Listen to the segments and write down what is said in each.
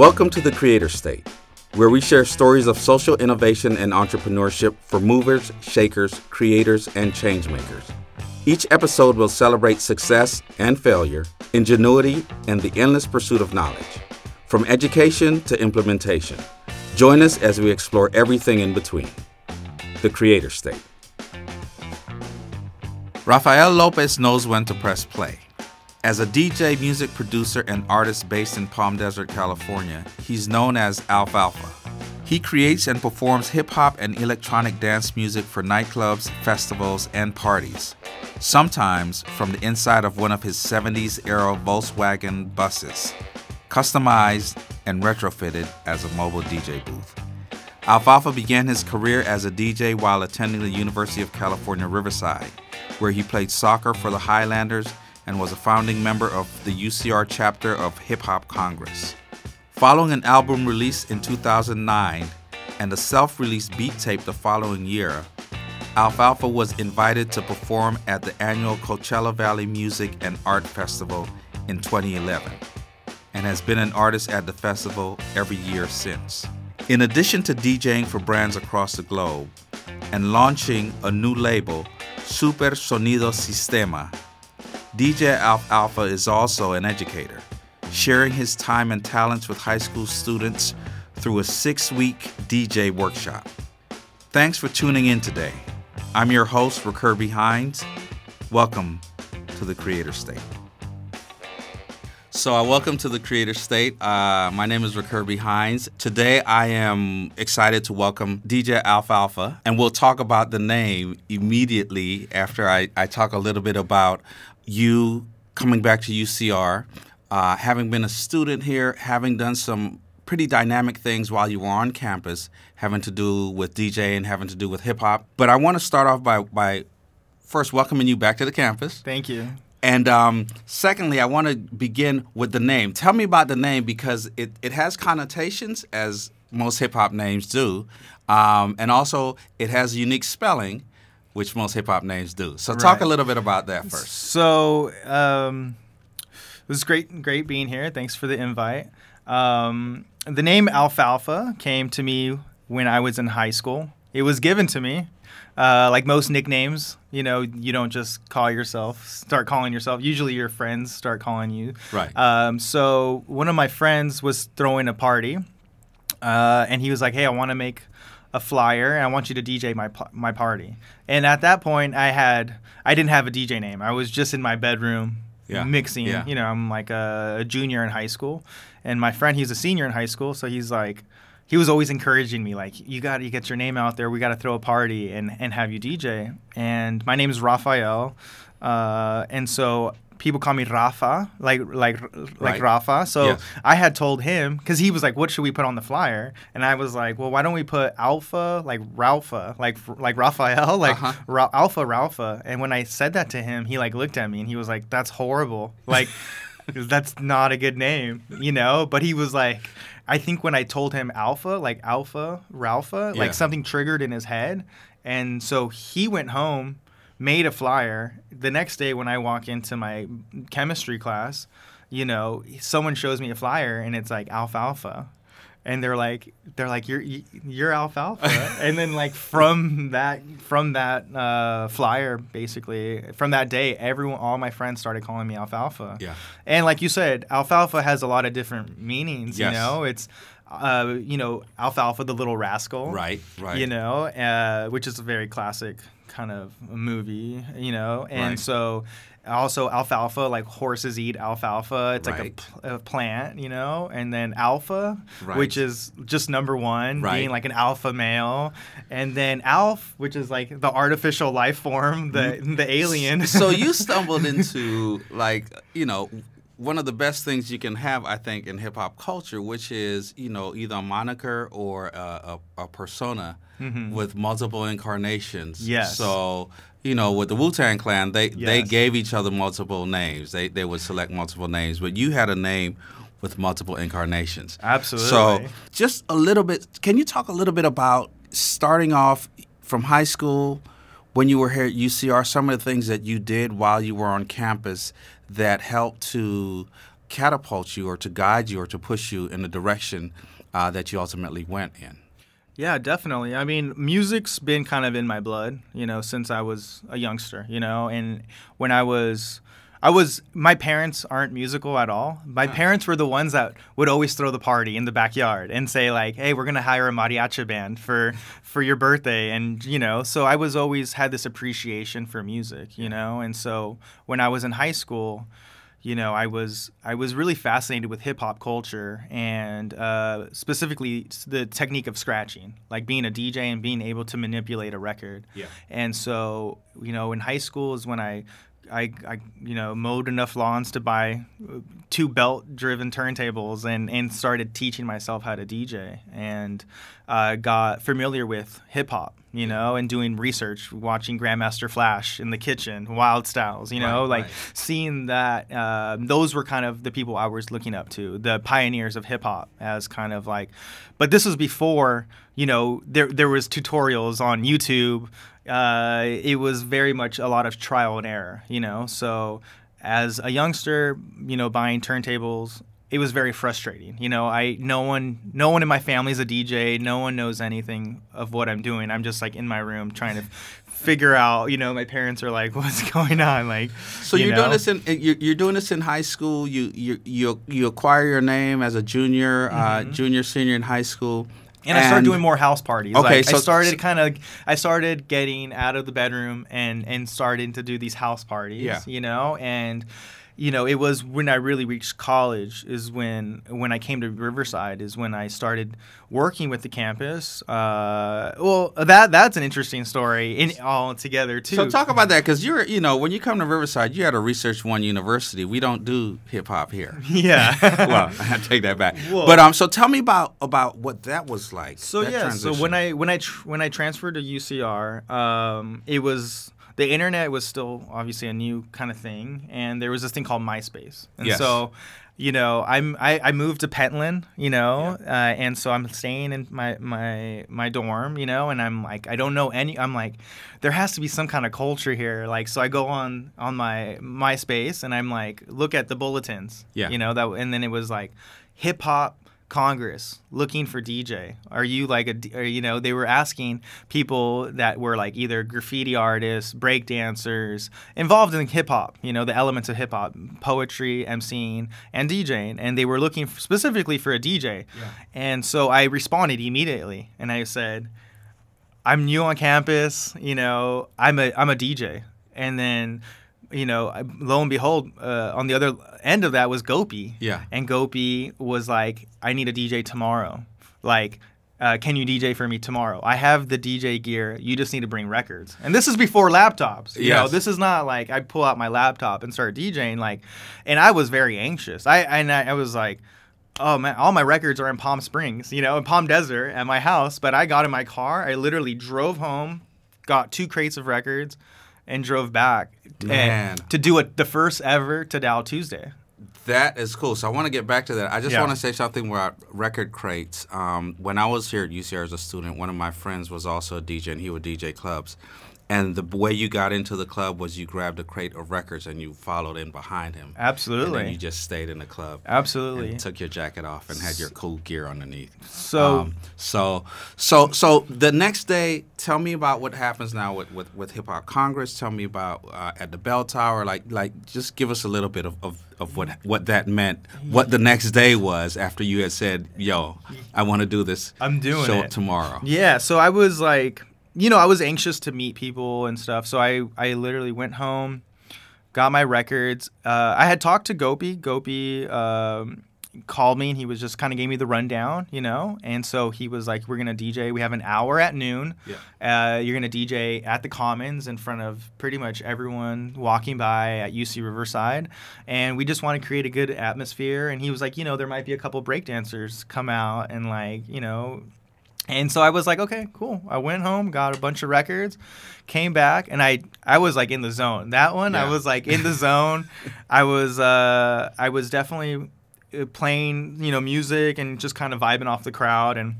Welcome to the Creator State, where we share stories of social innovation and entrepreneurship for movers, shakers, creators, and changemakers. Each episode will celebrate success and failure, ingenuity, and the endless pursuit of knowledge, from education to implementation. Join us as we explore everything in between. The Creator State. Rafael Lopez knows when to press play. As a DJ, music producer, and artist based in Palm Desert, California, he's known as Alf Alpha. He creates and performs hip hop and electronic dance music for nightclubs, festivals, and parties, sometimes from the inside of one of his 70s era Volkswagen buses, customized and retrofitted as a mobile DJ booth. Alf Alpha began his career as a DJ while attending the University of California, Riverside, where he played soccer for the Highlanders and was a founding member of the UCR chapter of Hip Hop Congress. Following an album release in 2009 and a self released beat tape the following year, Alf Alpha was invited to perform at the annual Coachella Valley Music and Art Festival in 2011 and has been an artist at the festival every year since. In addition to DJing for brands across the globe and launching a new label, Super Sonido Sistema, DJ Alf Alpha is also an educator, sharing his time and talents with high school students through a six week DJ workshop. Thanks for tuning in today. I'm your host, Kirby Hines. Welcome to the Creator State. So, uh, welcome to the Creator State. Uh, my name is Kirby Hines. Today, I am excited to welcome DJ Alf Alpha, and we'll talk about the name immediately after I, I talk a little bit about you coming back to UCR, uh, having been a student here, having done some pretty dynamic things while you were on campus, having to do with DJ and having to do with hip hop. But I want to start off by, by first welcoming you back to the campus. Thank you. And um, secondly, I want to begin with the name. Tell me about the name because it, it has connotations, as most hip hop names do. Um, and also, it has a unique spelling which most hip hop names do. So talk a little bit about that first. So um, it was great, great being here. Thanks for the invite. Um, the name Alf Alpha came to me when I was in high school. It was given to me. Uh, like most nicknames, you know, you don't just call yourself, start calling yourself. Usually your friends start calling you. Right. Um, so one of my friends was throwing a party, uh, and he was like, "Hey, I want to make a flyer and I want you to DJ my my party. And at that point, I had I didn't have a DJ name. I was just in my bedroom yeah. mixing. Yeah. You know, I'm like a, a, junior in high school, and my friend he's a senior in high school, so he's like. He was always encouraging me, like, you got to get your name out there. We got to throw a party and, and have you DJ. And my name is Rafael. Uh, and so people call me Rafa, like like like right. Rafa. So yes. I had told him because he was like, "What should we put on the flyer?" And I was like, "Well, why don't we put Alpha, like Ralpha, like like Raphael, like uh-huh. Ra- Alpha Ralpha?" And when I said that to him, he like looked at me and he was like, "That's horrible. Like, that's not a good name, you know." But he was like. I think when I told him Alpha, like Alpha, Ralpha, yeah. like something triggered in his head. And so he went home made a flyer. The next day when I walk into my chemistry class, you know, someone shows me a flyer and it's like alfalfa. And they're like, they're like, you're you're alfalfa, and then like from that from that uh, flyer, basically from that day, everyone, all my friends started calling me alfalfa. Yeah. And like you said, alfalfa has a lot of different meanings. Yes. You know, it's uh, you know, Alfalfa the Little Rascal. Right, right. You know, uh, which is a very classic kind of movie, you know, and right. so also alfalfa like horses eat alfalfa it's right. like a, pl- a, plant you know and then alpha right. which is just number one being like an alpha male and then alf which is like the artificial life form the mm-hmm. the alien so you stumbled into like you know one of the best things you can have, I think, in hip hop culture, which is you know either a moniker or a, a, a persona mm-hmm. with multiple incarnations. Yes. So you know, with the Wu Tang Clan, they yes. they gave each other multiple names. They they would select multiple names, but you had a name with multiple incarnations. Absolutely. So just a little bit. Can you talk a little bit about starting off from high school? When you were here at UCR, some of the things that you did while you were on campus that helped to catapult you or to guide you or to push you in the direction uh, that you ultimately went in. Yeah, definitely. I mean, music's been kind of in my blood, you know, since I was a youngster, you know, and when I was I was my parents aren't musical at all. My uh-huh. parents were the ones that would always throw the party in the backyard and say like, "Hey, we're going to hire a mariachi band for for your birthday." And, you know, so I was always had this appreciation for music, you know. And so when I was in high school, you know, I was I was really fascinated with hip hop culture and uh, specifically the technique of scratching, like being a DJ and being able to manipulate a record. Yeah. And so, you know, in high school is when I I, I, you know, mowed enough lawns to buy uh, two belt-driven turntables and, and started teaching myself how to DJ and uh, got familiar with hip hop, you know, and doing research, watching Grandmaster Flash in the kitchen, Wild Styles, you know, Right, like right. seeing that. Uh, those were kind of the people I was looking up to, the pioneers of hip hop, as kind of like. But this was before, you know, there there was tutorials on YouTube uh, it was very much a lot of trial and error, you know. So as a youngster, you know, buying turntables, it was very frustrating. You know, I no one no one in my family is a DJ. No one knows anything of what I'm doing. I'm just like in my room trying to figure out. You know, my parents are like, "What's going on?" Like, So you you're know? doing this in you're, you're doing this in high school. You you you you acquire your name as a junior, uh, junior, senior in high school, Mm-hmm. and I started doing more house parties. Okay, like, so- I started kind of, I started getting out of the bedroom and and starting to do these house parties. Yeah. you know, and you know, it was when I really reached college is when when I came to Riverside is when I started working with the campus. Uh, well, that that's an interesting story in all together too. So talk about that because you're you know when you come to Riverside, you had a Research One University. We don't do hip hop here. yeah. well, I take that back. Whoa. But um, so tell me about about what that was like. So yeah, transition. so when I when I tr- when I transferred to UCR, um, it was the internet was still obviously a new kind of thing, and there was this thing called MySpace, and Yes. so. You know, I'm I, I moved to Pentland, you know, uh, and so I'm staying in my my my dorm, you know, and I'm like I don't know any. I'm like, there has to be some kind of culture here, like so I go on on my MySpace and I'm like look at the bulletins, Yeah. you know that, and then it was like hip hop Congress looking for DJ? Are you like a, or, you know, they were asking people that were like either graffiti artists, break dancers, involved in hip hop, you know, the elements of hip hop, poetry, emceeing, and DJing. And they were looking specifically for a DJ. Yeah. And so I responded immediately and I said, I'm new on campus, you know, I'm a, I'm a DJ. And then, you know, lo and behold, uh, on the other end of that was Gopi. Yeah. And Gopi was like, I need a DJ tomorrow. Like, uh, can you DJ for me tomorrow? I have the DJ gear. You just need to bring records. And this is before laptops. You know, this is not like I pull out my laptop and start DJing. Like, and I was very anxious. I and I, I was like, oh man, all my records are in Palm Springs, you know, in Palm Desert at my house. But I got in my car. I literally drove home, got two crates of records, and drove back and- Man. to do it the first ever Tadao Tuesday. That is cool. So I want to get back to that. I just Yeah. want to say something about record crates. Um, when I was here at UCR as a student, one of my friends was also a DJ, and he would DJ clubs. And the way you got into the club was you grabbed a crate of records and you followed in behind him. And Absolutely. then you just stayed in the club. Absolutely. And took your jacket off and had your cool gear underneath. So Um, so so so the next day, tell me about what happens now with with, with Hip Hop Congress. Tell me about uh, at the Bell Tower. Like like just give us a little bit of, of, of what what that meant. What the next day was after you had said, "Yo, I want to do this. I'm doing show it." tomorrow." Yeah, so I was like, you know, I was anxious to meet people and stuff. So I, I literally went home, got my records. Uh, I had talked to Gopi. Gopi um, called me and he was just kind of gave me the rundown, you know. And so he was like, "We're gonna DJ. We have an hour at noon. Yeah. Uh, you're gonna DJ at the Commons in front of pretty much everyone walking by at UC Riverside, and we just want to create a good atmosphere." And he was like, "You know, there might be a couple of breakdancers come out and like, you know." And so I was like, okay, cool. I went home, got a bunch of records, came back, and I I was like in the zone. That one, I was like in the zone. I was uh I was definitely playing you know music and just kind of vibing off the crowd and.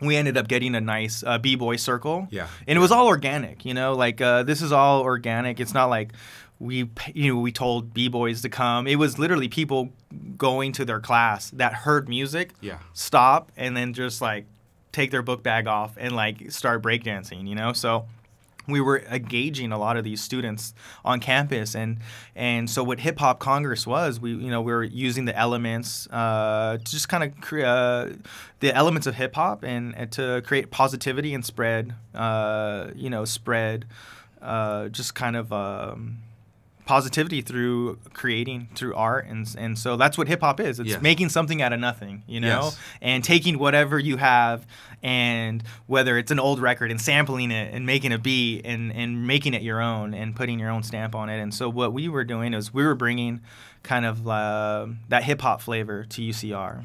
We ended up getting a nice uh, b-boy circle, Yeah. and it was all organic. You know, like uh, this is all organic. It's not like we you know we told b-boys to come it was literally people going to their class that heard music Yeah. stop and then just like take their book bag off and like start breakdancing you know so we were engaging a lot of these students on campus. And and so what hip hop congress was we you know we were using the elements uh, to just kind of cre- uh, the elements of hip hop and, and to create positivity and spread uh, you know spread uh, just kind of um, positivity through creating through art and and so that's what hip hop is. It's Yes. making something out of nothing you know? Yes. and taking whatever you have and whether it's an old record and sampling it and making a beat and and making it your own and putting your own stamp on it. And so what we were doing is we were bringing kind of uh, that hip hop flavor to UCR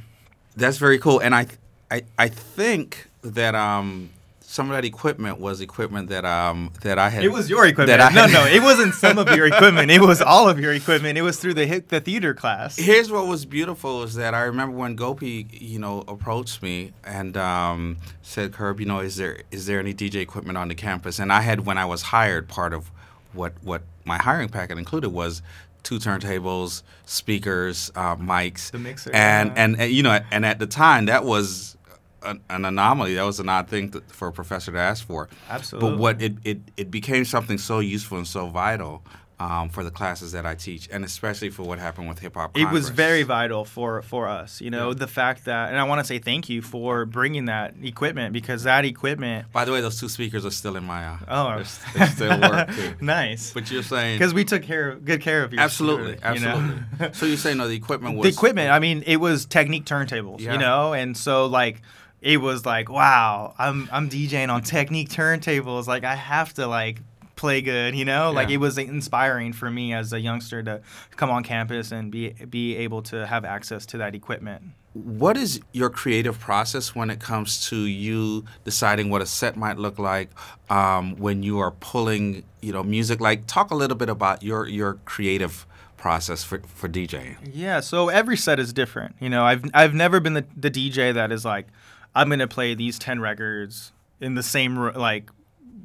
That's very cool, and I, I, I think that um, some of that equipment was equipment that um that I had. It was your equipment. That I no, had- no, it wasn't some of your equipment. It was all of your equipment. It was through the the theater class. Here's what was beautiful is that I remember when Gopi, you know, approached me and um, said, "Herb, you know, is there is there any DJ equipment on the campus?" And I had, when I was hired, part of what what my hiring packet included was two turntables, speakers, uh, mics, The mixer, and, yeah. and and you know, and at the time that was an, an anomaly. That was an odd thing to, for a professor to ask for. Absolutely. But what it, it, it became something so useful and so vital um, for the classes that I teach, and especially for what happened with Hip Hop. it was very vital for for us you know Yeah. the fact that and i want to say thank you for bringing that equipment because that equipment By the way, those two speakers are still in my. Uh, oh they still work too. nice But you're saying because we took care of good care of you absolutely, you know? absolutely. so you're saying no, the equipment was the equipment i mean it was Technics turntables Yeah. you know and so like it was like wow i'm i'm djing on Technics turntables like i have to like play good you know like it was inspiring for me as a youngster to come on campus and be be able to have access to that equipment What is your creative process when it comes to you deciding what a set might look like um, when you are pulling, you know, music? Like, talk a little bit about your your creative process for for DJing. Yeah, so every set is different. You know, I've I've never been the, the DJ that is like, I'm gonna play these ten records in the same like,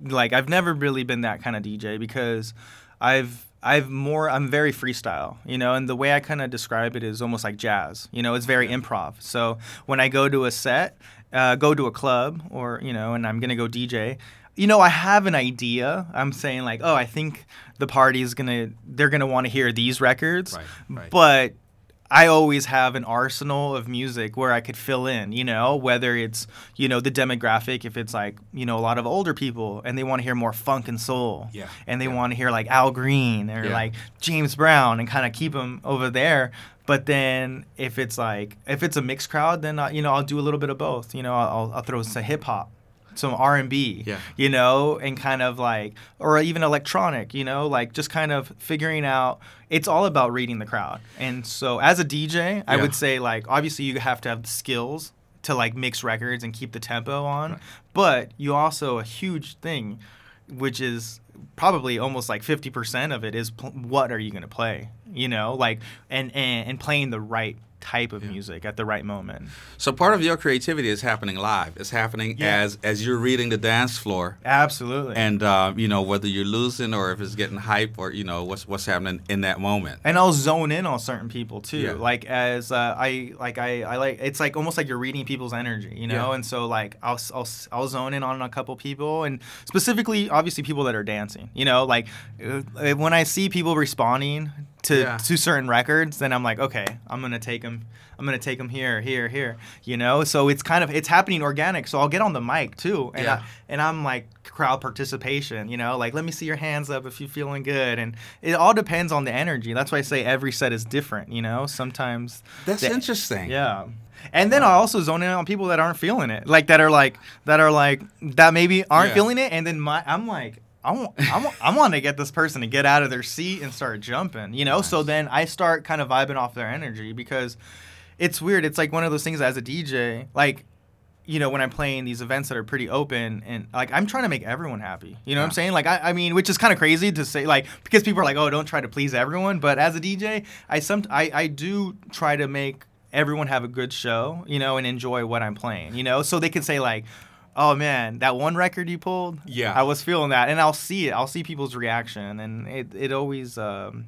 like I've never really been that kind of DJ because I've I've more I'm very freestyle, you know, and the way I kind of describe it is almost like jazz. You know, it's very improv. So when I go to a set, uh, go to a club, or you know, and I'm gonna go DJ. You know, I have an idea. I'm saying like, oh, I think the party's gonna they're gonna want to hear these records, Right, right. but I always have an arsenal of music where I could fill in, you know, whether it's, you know, the demographic, if it's like, you know, a lot of older people and they want to hear more funk and soul. Yeah, And they yeah. want to hear like Al Green or Yeah. like James Brown and kind of keep them over there. But then if it's like, if it's a mixed crowd, then, I, you know, I'll do a little bit of both. You know, I'll, I'll throw some hip hop. Some R and B, Yeah. you know, and kind of like, or even electronic, you know, like just kind of figuring out. It's all about reading the crowd, and so as a DJ, I would say like obviously you have to have the skills to like mix records and keep the tempo on, Right. but you also a huge thing, which is probably almost like fifty percent of it is pl- what are you going to play, you know, like and and, and playing the right type of Yeah. music at the right moment. So part of your creativity is happening live. It's happening Yeah. as as you're reading the dance floor, Absolutely. and uh, you know whether you're losing or if it's getting hype or you know what's what's happening in that moment. and I'll zone in on certain people too. Yeah. Like as uh, I like I, I like it's like almost like you're reading people's energy, you know. Yeah. And so like I'll, I'll I'll zone in on a couple people, and specifically obviously people that are dancing. You know, like uh, when I see people responding to Yeah. to certain records, then I'm like, okay, I'm gonna take them. I'm gonna take them here, here, here. You know, so it's kind of it's happening organic. So I'll get on the mic too, and Yeah. I, and I'm like crowd participation. You know, like let me see your hands up if you're feeling good, and it all depends on the energy. That's why I say every set is different. You know, sometimes That's the- interesting. yeah. And then I also zone in on people that aren't feeling it, like that are like that are like that maybe aren't Yeah. feeling it, and then my I'm like. I want, I want, I want to get this person to get out of their seat and start jumping, you know. So then I start kind of vibing off their energy because it's weird. It's like one of those things as a DJ, like you know, when I'm playing these events that are pretty open and like I'm trying to make everyone happy. You know what I'm saying? Like I, I mean, which is kind of crazy to say, like because people are like, oh, don't try to please everyone. But as a DJ, I some I, I do try to make everyone have a good show, you know, and enjoy what I'm playing, you know, so they can say like. Oh man, that one record you pulled. Yeah. I was feeling that, and I'll see it. I'll see people's reaction, and it it always. Um,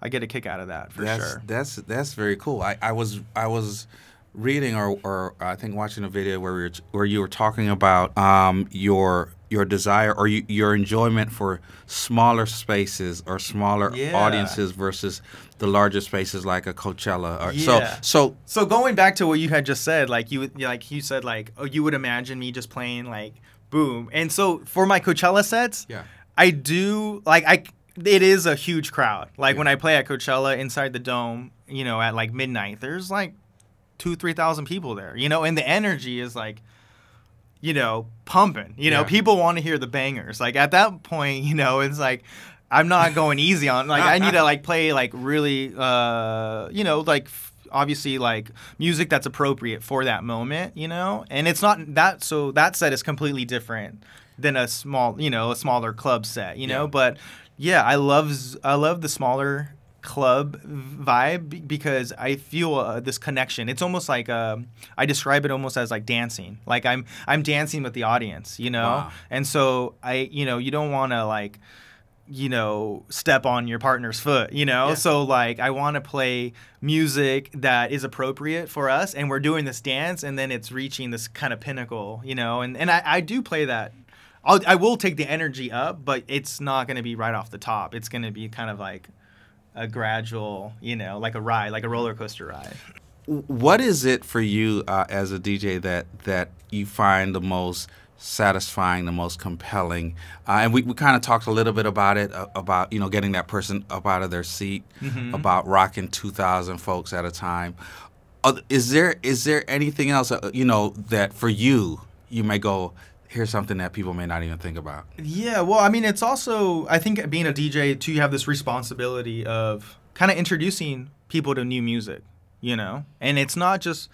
I get a kick out of that for that's, sure. That's that's very cool. I, I was I was reading or, or I think watching a video where we were, where you were talking about um, your your desire or you, your enjoyment for smaller spaces or smaller Yeah. audiences versus the larger spaces like a Coachella. Or, Yeah. So so So going back to what you had just said, like you like you said, like oh, you would imagine me just playing like boom, and so for my Coachella sets, Yeah. I do like I. It is a huge crowd. Like Yeah. when I play at Coachella inside the dome, you know, at like midnight, there's like two, three thousand people there. You know, and the energy is like, you know, pumping. You know, Yeah. people want to hear the bangers. Like at that point, you know, it's like. I'm not going easy on like I need to like play like really uh you know like f- obviously like music that's appropriate for that moment, you know? And it's not that so that set is completely different than a small, you know, a smaller club set, you know? Yeah. But yeah, I love I love the smaller club vibe because I feel uh, this connection. It's almost like um I describe it almost as like dancing. Like I'm I'm dancing with the audience, you know? Wow. And so I you know, you don't want to like you know, step on your partner's foot, you know? Yeah. So like I want to play music that is appropriate for us and we're doing this dance and then it's reaching this kind of pinnacle, you know? And and I, I do play that I'll, I will take the energy up, but it's not going to be right off the top. It's going to be kind of like a gradual, you know, like a ride, like a roller coaster ride. what is it for you uh, as a DJ that that you find the most satisfying, the most compelling? Uh, and we, we kind of talked a little bit about it, uh, about you know getting that person up out of their seat, about rocking two thousand folks at a time. Uh, is there is there anything else uh, you know that for you you may go? Here's something that people may not even think about. Yeah, well, I mean, it's also I think being a DJ too, you have this responsibility of kind of introducing people to new music, you know, and it's not just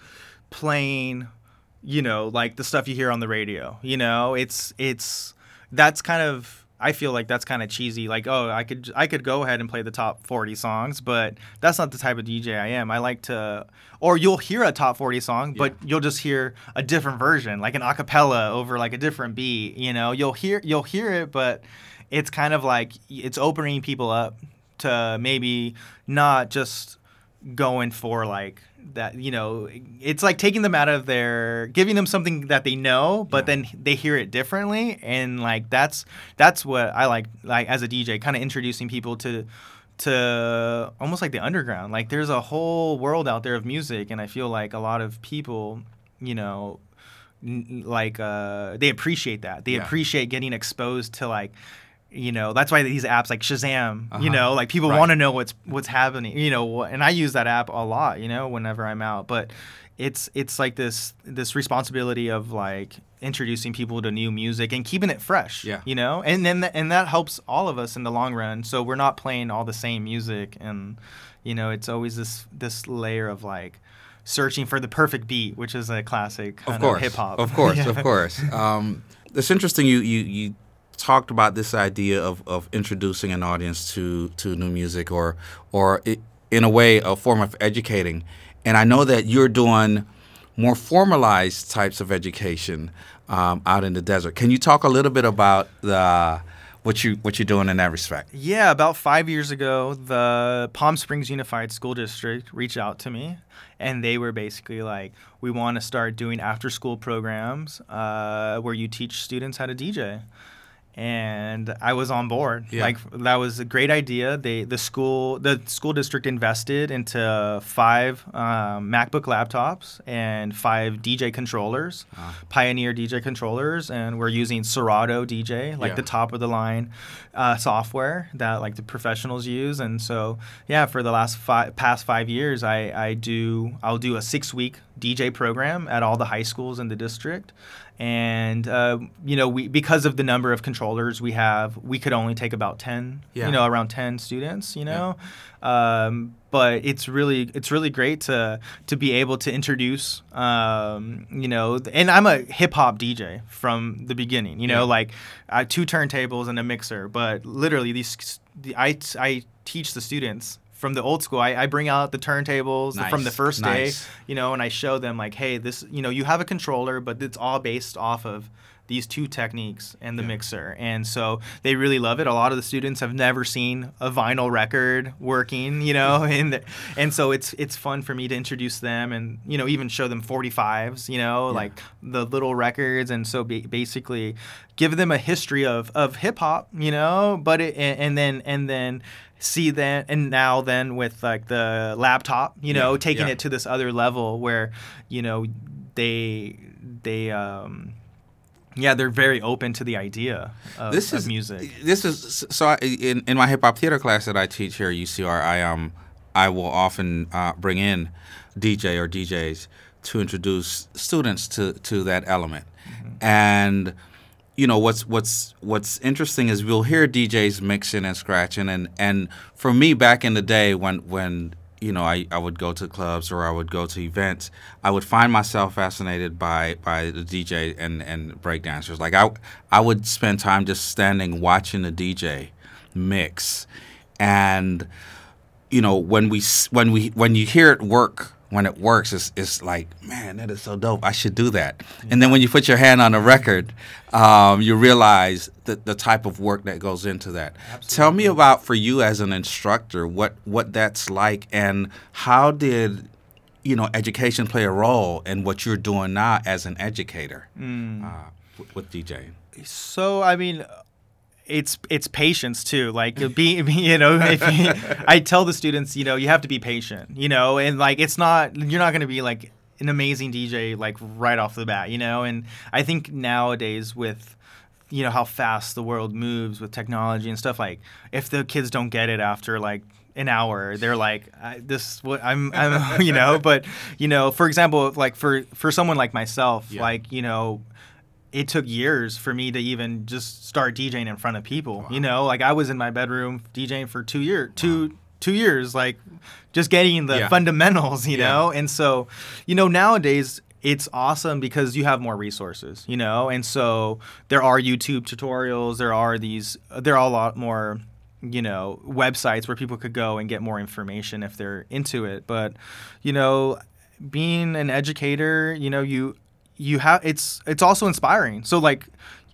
playing, you know, like the stuff you hear on the radio. You know, it's it's that's kind of I feel like that's kind of cheesy. Like, oh, I could I could go ahead and play the top 40 songs, but that's not the type of DJ I am. I like to, or you'll hear a top 40 song, but you'll just hear a different version, like an acapella over like a different beat. You know, you'll hear you'll hear it, but it's kind of like it's opening people up to maybe not just going for like that you know it's like taking them out of their giving them something that they know but Yeah. then they hear it differently and like that's that's what i like like as a dj kind of introducing people to to almost like the underground like there's a whole world out there of music and i feel like a lot of people you know n- like uh they appreciate that they Yeah. appreciate getting exposed to like you know that's why these apps like shazam Uh-huh. you know like people Right. want to know what's what's happening you know and i use that app a lot you know whenever i'm out but it's it's like this this responsibility of like introducing people to new music and keeping it fresh Yeah. you know and then and that helps all of us in the long run so we're not playing all the same music and you know it's always this this layer of like searching for the perfect beat which is a classic kind of course, hip hop Of course, Yeah. of course. Um, it's interesting. You you you talked about this idea of, of introducing an audience to to new music, or or i in a way, a form of educating. And I know that you're doing more formalized types of education um, out in the desert. Can you talk a little bit about the what you what you're doing in that respect? Yeah, about five years ago, the Palm Springs Unified School District reached out to me, and they were basically like, "We want to start doing after-school programs uh, where you teach students how to DJ." And I was on board. Yeah. Like that was a great idea. They the school the school district invested into five um, MacBook laptops and five DJ controllers, Pioneer DJ controllers, and we're using Serato DJ, like Yeah. the top of the line uh, software that like the professionals use. And so yeah, for the last five past five years, I I do I'll do a six week DJ program at all the high schools in the district. And uh, you know, we because of the number of controllers we have, we could only take about ten, Yeah. you know, around ten students, you know. Um, but it's really it's really great to to be able to introduce, um, you know, and I'm a hip hop DJ from the beginning, you know, Yeah. like uh, two turntables and a mixer. But literally, these the- I I teach the students from the old school. I, I bring out the turntables Nice, from the first day, you know, and I show them like, hey, this, you know, you have a controller, but it's all based off of these two techniques and the Yeah. mixer. And so they really love it. A lot of the students have never seen a vinyl record working, you know, and and so it's it's fun for me to introduce them and you know even show them 45s, you know, Yeah. like the little records and so ba- basically give them a history of of hip hop, you know, but it, and, and then and then see that and now then with like the laptop, you know, Yeah, taking yeah. it to this other level where you know they they um yeah, they're very open to the idea of, this of is music. This is so. I, in in my hip hop theater class that I teach here at UCR, I um I will often uh, bring in DJ or DJs to introduce students to to that element, and you know what's what's what's interesting is we'll hear DJs mixing and scratching, and and for me back in the day when when you know, I, I would go to clubs or I would go to events. I would find myself fascinated by by the DJ and and breakdancers. Like I I would spend time just standing watching the DJ mix, and you know when we when we when you hear it work when it works it's, it's like man that is so dope. I should do that. And then when you put your hand on a record um, you realize the, the type of work that goes into that. Tell me about for you as an instructor what what that's like and how did you know education play a role in what you're doing now as an educator uh, with, with djing So I mean, it's it's patience too. Like be, be you know, if you, I tell the students, you know, you have to be patient, you know, and like it's not you're not going to be like an amazing DJ like right off the bat, you know. And I think nowadays with you know how fast the world moves with technology and stuff like if the kids don't get it after like an hour they're like I, this what I'm, I'm you know but you know for example like for for someone like myself Yeah. like you know it took years for me to even just start DJing in front of people. You know, like I was in my bedroom DJing for two year two two years, like just getting the Yeah. fundamentals, you Yeah. know? And so, you know, nowadays it's awesome because you have more resources, you know? And so there are YouTube tutorials, there are these there are a lot more you know websites where people could go and get more information if they're into it but you know being an educator you know you you have it's it's also inspiring. So like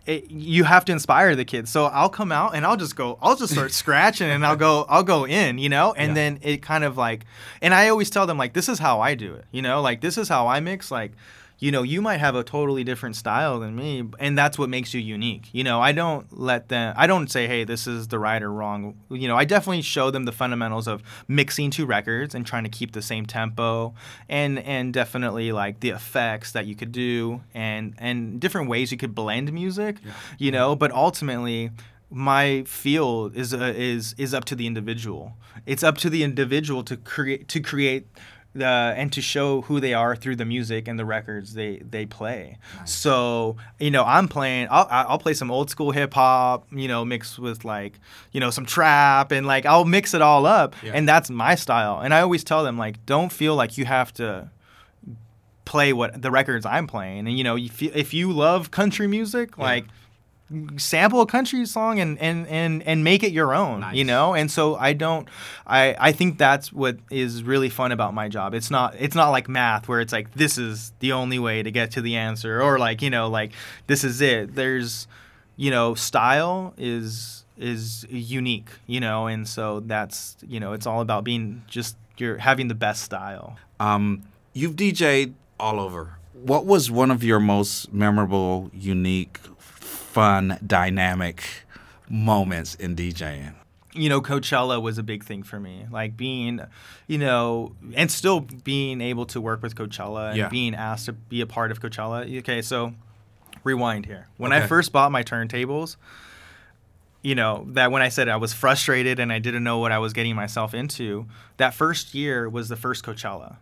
it, you have to inspire the kids. So i'll come out and i'll just go i'll just start scratching and i'll go i'll go in you know? And Yeah. then it kind of like and i always tell them like this is how i do it you know? Like this is how i mix like you know you might have a totally different style than me and that's what makes you unique. You know i don't let them i don't say hey this is the right or wrong. You know i definitely show them the fundamentals of mixing two records and trying to keep the same tempo and and definitely like the effects that you could do and and different ways you could blend music you know but ultimately my field is uh, is is up to the individual. It's up to the individual to create to create the and to show who they are through the music and the records they they play. So you know, I'm playing. I'll I'll play some old school hip hop, you know, mixed with like you know some trap and like I'll mix it all up, Yeah. and that's my style. And I always tell them like, don't feel like you have to play what the records I'm playing. And you know, you if you love country music, Yeah. like sample a country song and and and and make it your own you know? And so i don't i i think that's what is really fun about my job. It's not it's not like math where it's like this is the only way to get to the answer or like you know like this is it. There's you know style is is unique you know? And so that's you know it's all about being just you're having the best style. Um, you've DJ'd all over. What was one of your most memorable, unique, fun, dynamic moments in DJing? you know, Coachella was a big thing for me. Like being, you know, and still being able to work with Coachella and Yeah. being asked to be a part of Coachella. Okay, so rewind here. When I first bought my turntables, you know, that when I said I was frustrated and I didn't know what I was getting myself into, that first year was the first Coachella.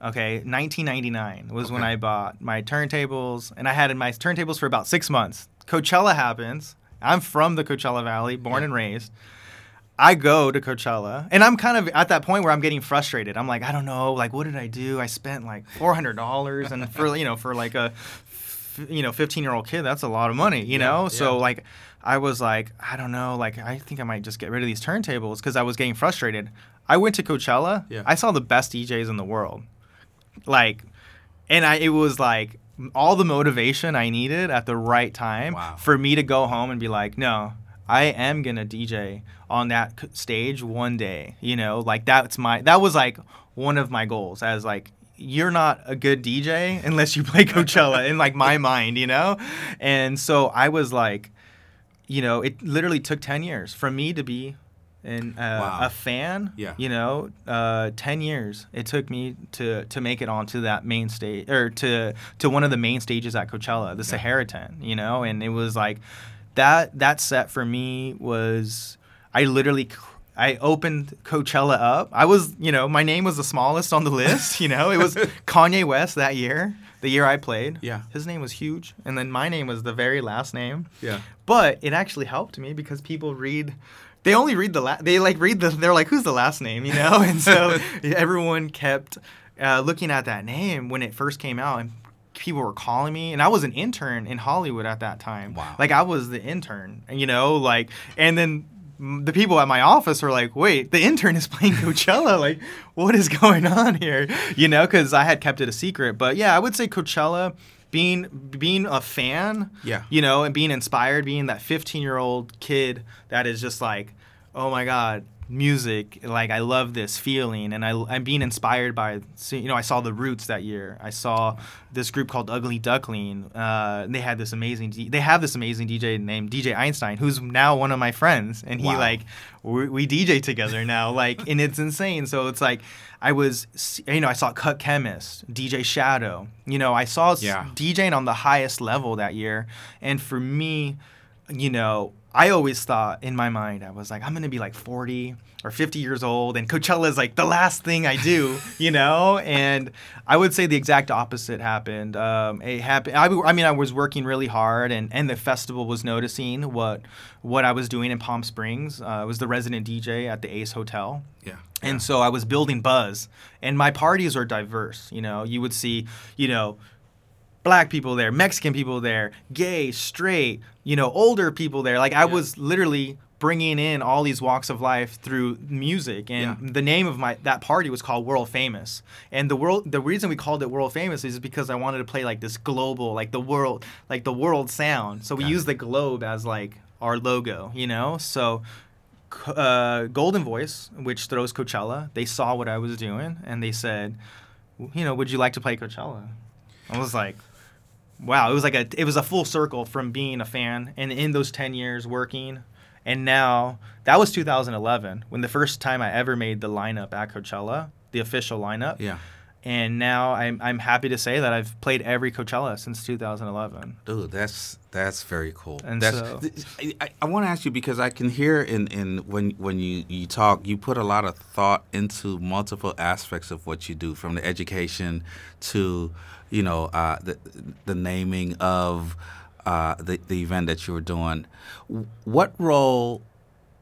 Okay, 1999 was when I bought my turntables, and I had my turntables for about six months. Coachella happens. I'm from the Coachella Valley, born Yeah. and raised. I go to Coachella, and I'm kind of at that point where I'm getting frustrated. I'm like, I don't know, like, what did I do? I spent like four hundred dollars, and for you know, for like a you know 15 year old kid that's a lot of money you Yeah, know so like i was like i don't know like i think i might just get rid of these turntables because i was getting frustrated i went to coachella Yeah. i saw the best djs in the world like and i it was like all the motivation i needed at the right time Wow. for me to go home and be like no i am gonna dj on that stage one day you know like that's my that was like one of my goals as like you're not a good dj unless you play coachella in like my mind you know and so i was like you know it literally took 10 years for me to be an, uh, Wow. a fan Yeah. you know uh, 10 years it took me to to make it onto that main stage or to to one of the main stages at coachella the sahara tent you know and it was like that that set for me was i literally I opened Coachella up. I was, you know, my name was the smallest on the list. You know, it was Kanye West that year, the year I played. Yeah. his name was huge, and then my name was the very last name. Yeah. But it actually helped me because people read. They only read the la- they like read the they're like who's the last name? You know? And so everyone kept uh, looking at that name when it first came out and people were calling me and I was an intern in Hollywood at that time. Wow. like I was the intern you know? Like and then the people at my office were like wait the intern is playing Coachella? Like what is going on here? You know? Because I had kept it a secret. But yeah I would say Coachella being being a fan Yeah. you know, and being inspired, being that 15 year old kid that is just like, oh my God, music, like I love this feeling. And I, I'm being inspired by, you know, I saw The Roots that year. I saw this group called Ugly Duckling. Uh, they had this amazing, they have this amazing DJ named DJ Einstein, who's now one of my friends. And he Wow. like, we, we DJ together now, like, and it's insane. So it's like, I was, you know, I saw Cut Chemist, DJ Shadow. You know, I saw Yeah. DJing on the highest level that year. And for me, you know, I always thought in my mind, I was like, I'm gonna be like 40 or 50 years old, and Coachella is like the last thing I do, you know. And I would say the exact opposite happened. Um, it happened. I, I mean, I was working really hard, and, and the festival was noticing what what I was doing in Palm Springs. Uh, I was the resident DJ at the Ace Hotel. Yeah. And so I was building buzz, and my parties are diverse. You know, you would see, you know, black people there, Mexican people there, gay, straight, you know, older people there. Like I Yeah. was literally bringing in all these walks of life through music and Yeah. the name of my that party was called world famous and the world the reason we called it world famous is because i wanted to play like this global like the world like the world sound so we used the globe as like our logo you know so uh, Golden Voice, which throws Coachella, they saw what I was doing and they said, you know, would you like to play Coachella? I was like, wow, it was like a it was a full circle from being a fan and in those 10 years working and now that was 2011 when the first time I ever made the lineup at Coachella, the official lineup. Yeah. And now I'm I'm happy to say that I've played every Coachella since 2011. Dude, that's that's very cool. And that's, so- th- I, I want to ask you because I can hear in, in when when you, you talk, you put a lot of thought into multiple aspects of what you do, from the education to, you know, uh, the the naming of uh, the the event that you were doing. What role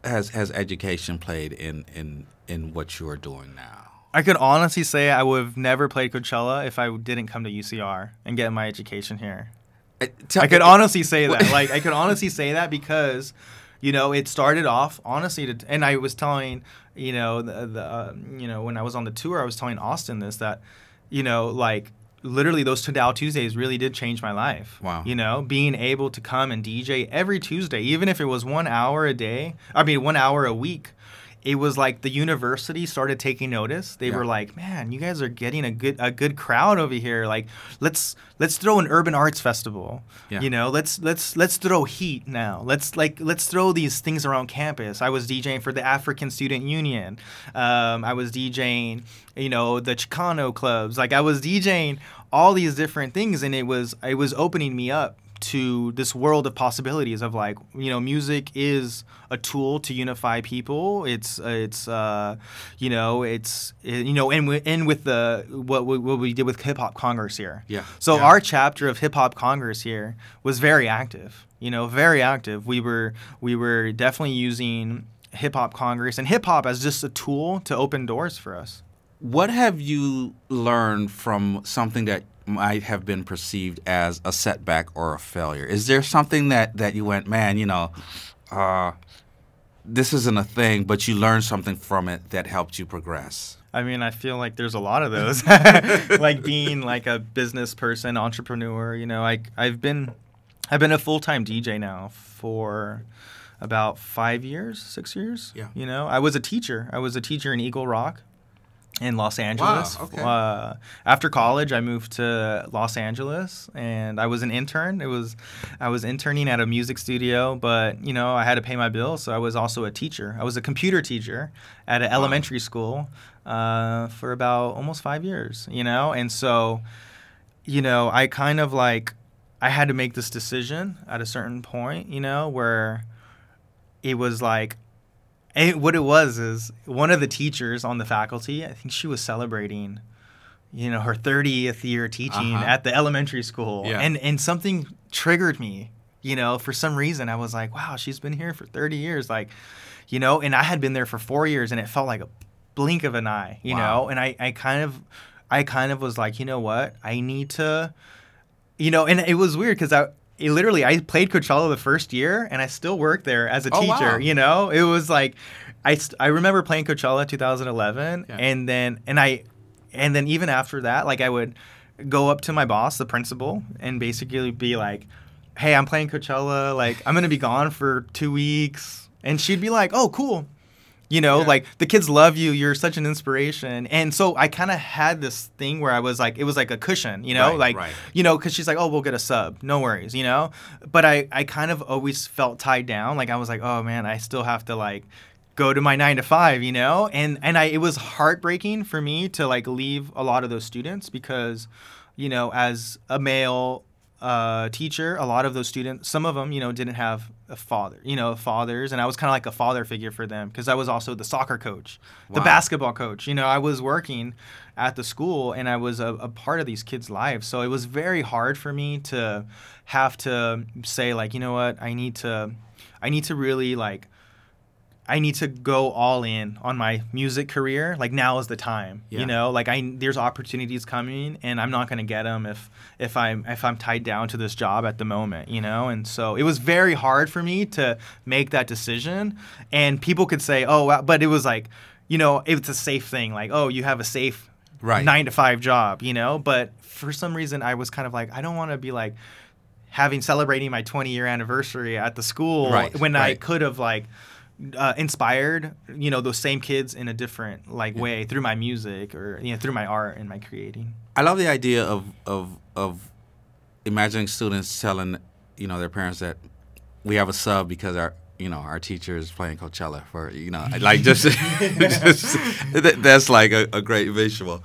has has education played in in in what you are doing now? I could honestly say I would have never played Coachella if I didn't come to UCR and get my education here. Uh, tell- I could honestly say that. Like I could honestly say that because, you know, it started off honestly, to, and I was telling, you know, the, the uh, you know when I was on the tour, I was telling Austin this that, you know, like literally those Tadao Tuesdays really did change my life. Wow. You know, being able to come and DJ every Tuesday, even if it was one hour a day, I mean one hour a week. It was like the university started taking notice. They Yeah. were like, "Man, you guys are getting a good a good crowd over here. Like, let's let's throw an urban arts festival. Yeah. You know, let's let's let's throw heat now. Let's like let's throw these things around campus. I was DJing for the African Student Union. Um, I was DJing, you know, the Chicano clubs. Like I was DJing all these different things, and it was it was opening me up to this world of possibilities of like you know music is a tool to unify people. It's it's uh you know it's you know and with, and with the what, we- what we did with hip hop congress here. Yeah, so yeah. our chapter of hip hop congress here was very active you know very active. We were we were definitely using hip hop congress and hip hop as just a tool to open doors for us. What have you learned from something that might have been perceived as a setback or a failure. Is there something that that you went, man, you know, uh, this isn't a thing, but you learned something from it that helped you progress? I mean, I feel like there's a lot of those. like being like a business person, entrepreneur, you know, like I've been I've been a full-time DJ now for about 5 years, 6 years. Yeah. You know, I was a teacher. I was a teacher in Eagle Rock in Los Angeles. Wow, okay. Uh, after college, I moved to Los Angeles, and I was an intern. It was, I was interning at a music studio, but you know, I had to pay my bills, so I was also a teacher. I was a computer teacher at an elementary school uh, for about almost five years. You know, and so, you know, I kind of like, I had to make this decision at a certain point. You know, where it was like and what it was is one of the teachers on the faculty, I think she was celebrating, you know, her 30th year teaching Uh-huh. at the elementary school. Yeah. And and something triggered me, you know, for some reason I was like, wow, she's been here for 30 years like, you know, and I had been there for 4 years and it felt like a blink of an eye, you Wow. know, and I I kind of I kind of was like, you know what? I need to you know, and it was weird cuz I it literally I played Coachella the first year and I still worked there as a Oh, teacher, wow. you know? It was like I, st- I remember playing Coachella 2011 Yeah. and then and I and then even after that like I would go up to my boss, the principal, and basically be like, "Hey, I'm playing Coachella. Like, I'm gonna be gone for two weeks," and she'd be like, "Oh, cool." You know, Yeah. like the kids love you. You're such an inspiration. And so I kind of had this thing where I was like, it was like a cushion, you know, Right, like, right. you know, because she's like, oh, we'll get a sub. No worries, you know? But I, I kind of always felt tied down. Like I was like, oh man, I still have to like go to my nine to five, you know? And and I it was heartbreaking for me to like leave a lot of those students because, you know, as a male uh, teacher, a lot of those students, some of them, you know, didn't have a father, you know, fathers, and I was kind of like a father figure for them because I was also the soccer coach, the basketball coach. You know, I was working at the school and I was a, a part of these kids' lives, so it was very hard for me to have to say like, you know what, I need to, I need to really like. I need to go all in on my music career. Like now is the time, Yeah. you know. Like I, there's opportunities coming, and I'm not gonna get them if if I'm if I'm tied down to this job at the moment, you know. And so it was very hard for me to make that decision. And people could say, oh, but it was like, you know, it's a safe thing. Like, oh, you have a safe Right. nine to five job, you know. But for some reason, I was kind of like, I don't want to be like having celebrating my 20 year anniversary at the school Right, when I could have like uh, inspired you know those same kids in a different like way through my music or you know through my art and my creating. I love the idea of of of imagining students telling you know their parents that we have a sub because our you know our teacher is playing Coachella for you know like just, just that- that's like a, a great visual.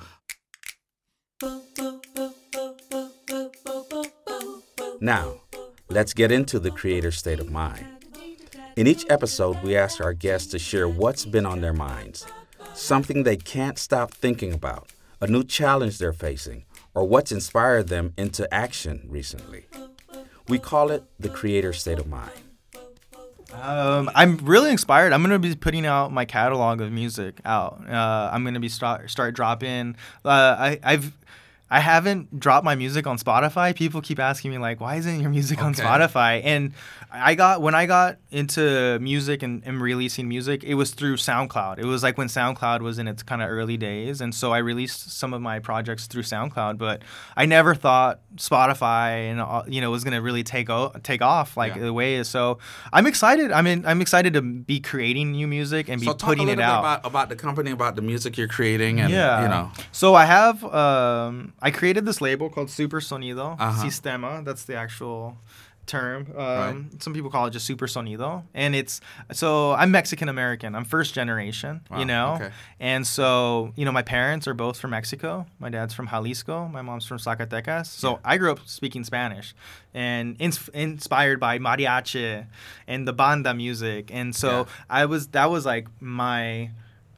Now, let's get into the creator state of mind. In each episode, we ask our guests to share what's been on their minds, something they can't stop thinking about, a new challenge they're facing, or what's inspired them into action recently. We call it the creator state of mind. Um, I'm really inspired. I'm gonna be putting out my catalog of music out. Uh, I'm gonna be start start dropping. Uh, I I've I haven't dropped my music on Spotify. People keep asking me like, why isn't your music on Spotify? And I got when I got into music and, and releasing music, it was through SoundCloud. It was like when SoundCloud was in its kind of early days, and so I released some of my projects through SoundCloud. But I never thought Spotify and all- you know was gonna really take o- take off like Yeah. the way it is. So I'm excited. I mean, I'm excited to be creating new music and be so talk putting a little it bit out. about about the company, about the music you're creating, and yeah. you know. So I have um I created this label called Super Sonido Uh-huh. Sistema. That's the actual term. Um, Right. Some people call it just Super Sonido, and it's so I'm Mexican American. I'm first generation. Wow, You know, okay. and so you know my parents are both from Mexico. My dad's from Jalisco. My mom's from Zacatecas. So Yeah. I grew up speaking Spanish, and ins- inspired by mariachi and the banda music. And so Yeah. I was that was like my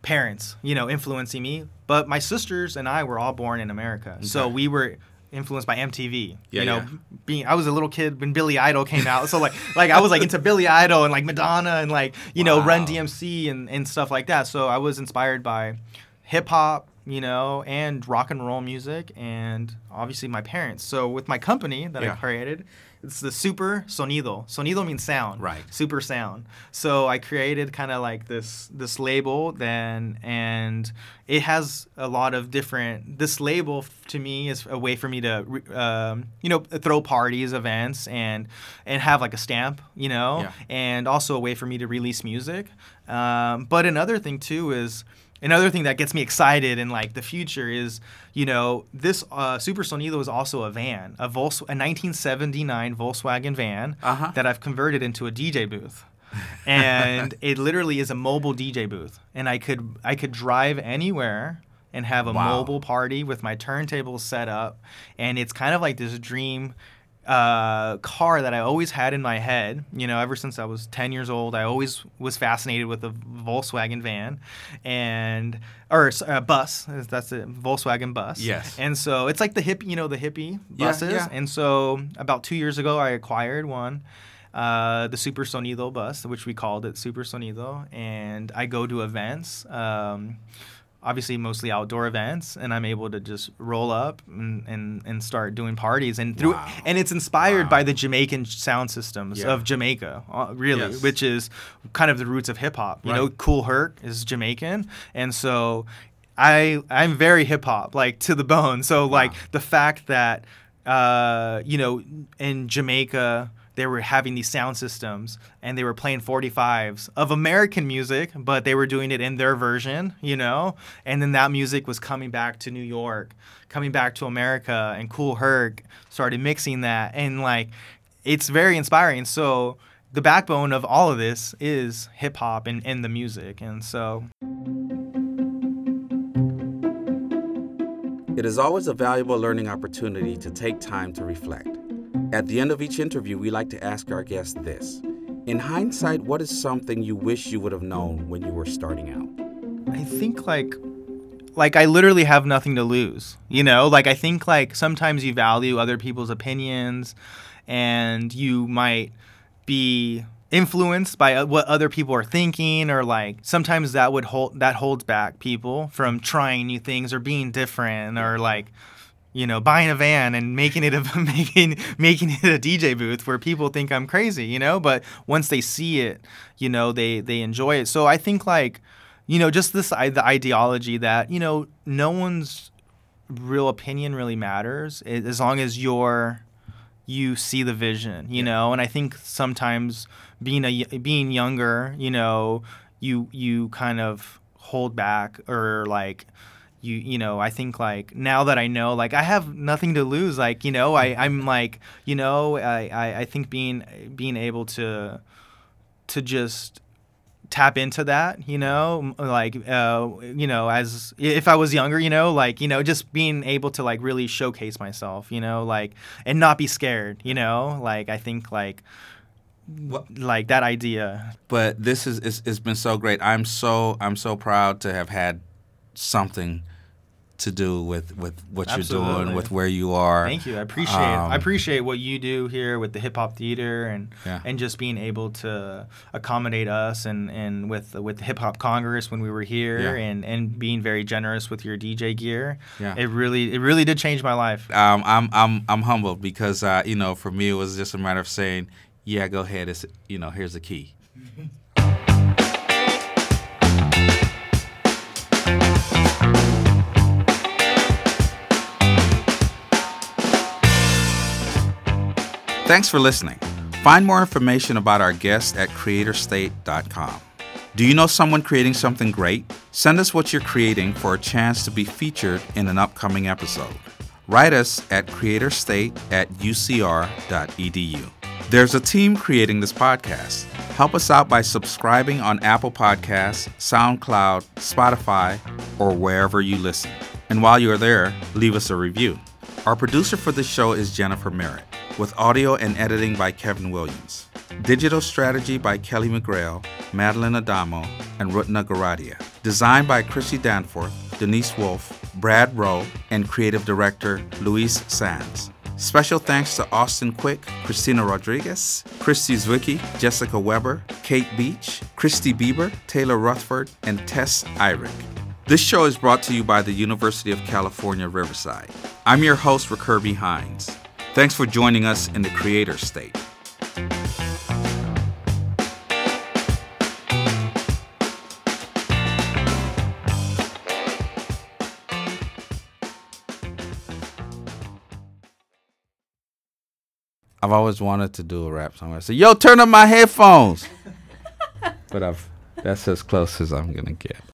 parents, you know, influencing me. But my sisters and I were all born in America, so we were influenced by MTV. Yeah, you know, yeah. being I was a little kid when Billy Idol came out, so like like I was like into Billy Idol and like Madonna and like you know Run DMC and and stuff like that. So I was inspired by hip hop, you know, and rock and roll music, and obviously my parents. So with my company that Yeah. I created, it's the Super Sonido. Sonido means sound. Right. Super sound. So I created kind of like this this label then, and it has a lot of different. This label to me is a way for me to, um, you know, throw parties, events, and and have like a stamp, you know, Yeah. and also a way for me to release music. Um, but another thing too is another thing that gets me excited in like the future is you know this uh, Super Sonido is also a van, a Volks- a 1979 Volkswagen van Uh-huh. that I've converted into a DJ booth. and it literally is a mobile DJ booth, and I could I could drive anywhere and have a Wow. mobile party with my turntables set up, and it's kind of like this dream uh, car that I always had in my head. You know, ever since I was 10 years old, I always was fascinated with the Volkswagen van and or a uh, bus. That's a Volkswagen bus. Yes. And so it's like the hippie, you know, the hippie Yeah, buses. yeah. And so about two years ago, I acquired one. Uh, the Super Sonido bus, which we called it Super Sonido, and I go to events. Um, obviously mostly outdoor events and i'm able to just roll up and, and, and start doing parties and through Wow. and it's inspired Wow. by the jamaican sound systems Yeah. of jamaica uh, really Yes. which is kind of the roots of hip-hop you know Kool Herc is jamaican and so i i'm very hip-hop like to the bone so like the fact that uh, you know in jamaica they were having these sound systems and they were playing 45s of American music, but they were doing it in their version, you know? And then that music was coming back to New York, coming back to America, and Kool Herc started mixing that. And like, it's very inspiring. So, the backbone of all of this is hip hop and, and the music. And so, It is always a valuable learning opportunity to take time to reflect. At the end of each interview, we like to ask our guests this In hindsight, what is something you wish you would have known when you were starting out? I think like like I literally have nothing to lose. You know, like I think like sometimes you value other people's opinions and you might be influenced by uh, what other people are thinking or like sometimes that would hold that holds back people from trying new things or being different or like you know buying a van and making it a making making it a DJ booth where people think I'm crazy you know? But once they see it you know they they enjoy it. So I think like you know just this the ideology that you know no one's real opinion really matters as long as you're you see the vision you know? And i think sometimes being a being younger you know you you kind of hold back or like you you know i think like now that i know like i have nothing to lose like you know i i'm like you know i i, I think being being able to to just tap into that you know like uh you know as if i was younger you know like you know just being able to like really showcase myself you know like and not be scared you know like i think like What- like that idea But this is it's, it's been so great. I'm so I'm so proud to have had something to do with with what you're doing, with where you are. thank you i appreciate Um, i appreciate what you do here with the hip hop theater and Yeah. and just being able to accommodate us and and with with hip hop congress when we were here Yeah. and and being very generous with your dj gear Yeah. it really it really did change my life um, I'm I'm I'm humbled because uh, you know for me it was just a matter of saying, yeah, go ahead. It's you know here's the key. Thanks for listening. Find more information about our guests at creatorstate.com. Do you know someone creating something great? Send us what you're creating for a chance to be featured in an upcoming episode. Write us at creatorstate at ucr.edu. There's a team creating this podcast. Help us out by subscribing on Apple Podcasts, SoundCloud, Spotify, or wherever you listen. And while you're there, leave us a review. Our producer for this show is Jennifer Merritt, with audio and editing by Kevin Williams. Digital strategy by Kelly McGrail, Madeline Adamo, and Rutna Garadia. Designed by Chrissy Danforth, Denise Wolf, Brad Rowe, and creative director Luis Sands. Special thanks to Austin Quick, Christina Rodriguez, Christy Zwicky, Jessica Weber, Kate Beach, Christy Bieber, Taylor Rutherford, and Tess Irick. This show is brought to you by the University of California, Riverside. I'm your host, Kirby Hines. Thanks for joining us in the Creator State. I've always wanted to do a rap song. I say, "Yo, turn up my headphones," but I've that's as close as I'm gonna get.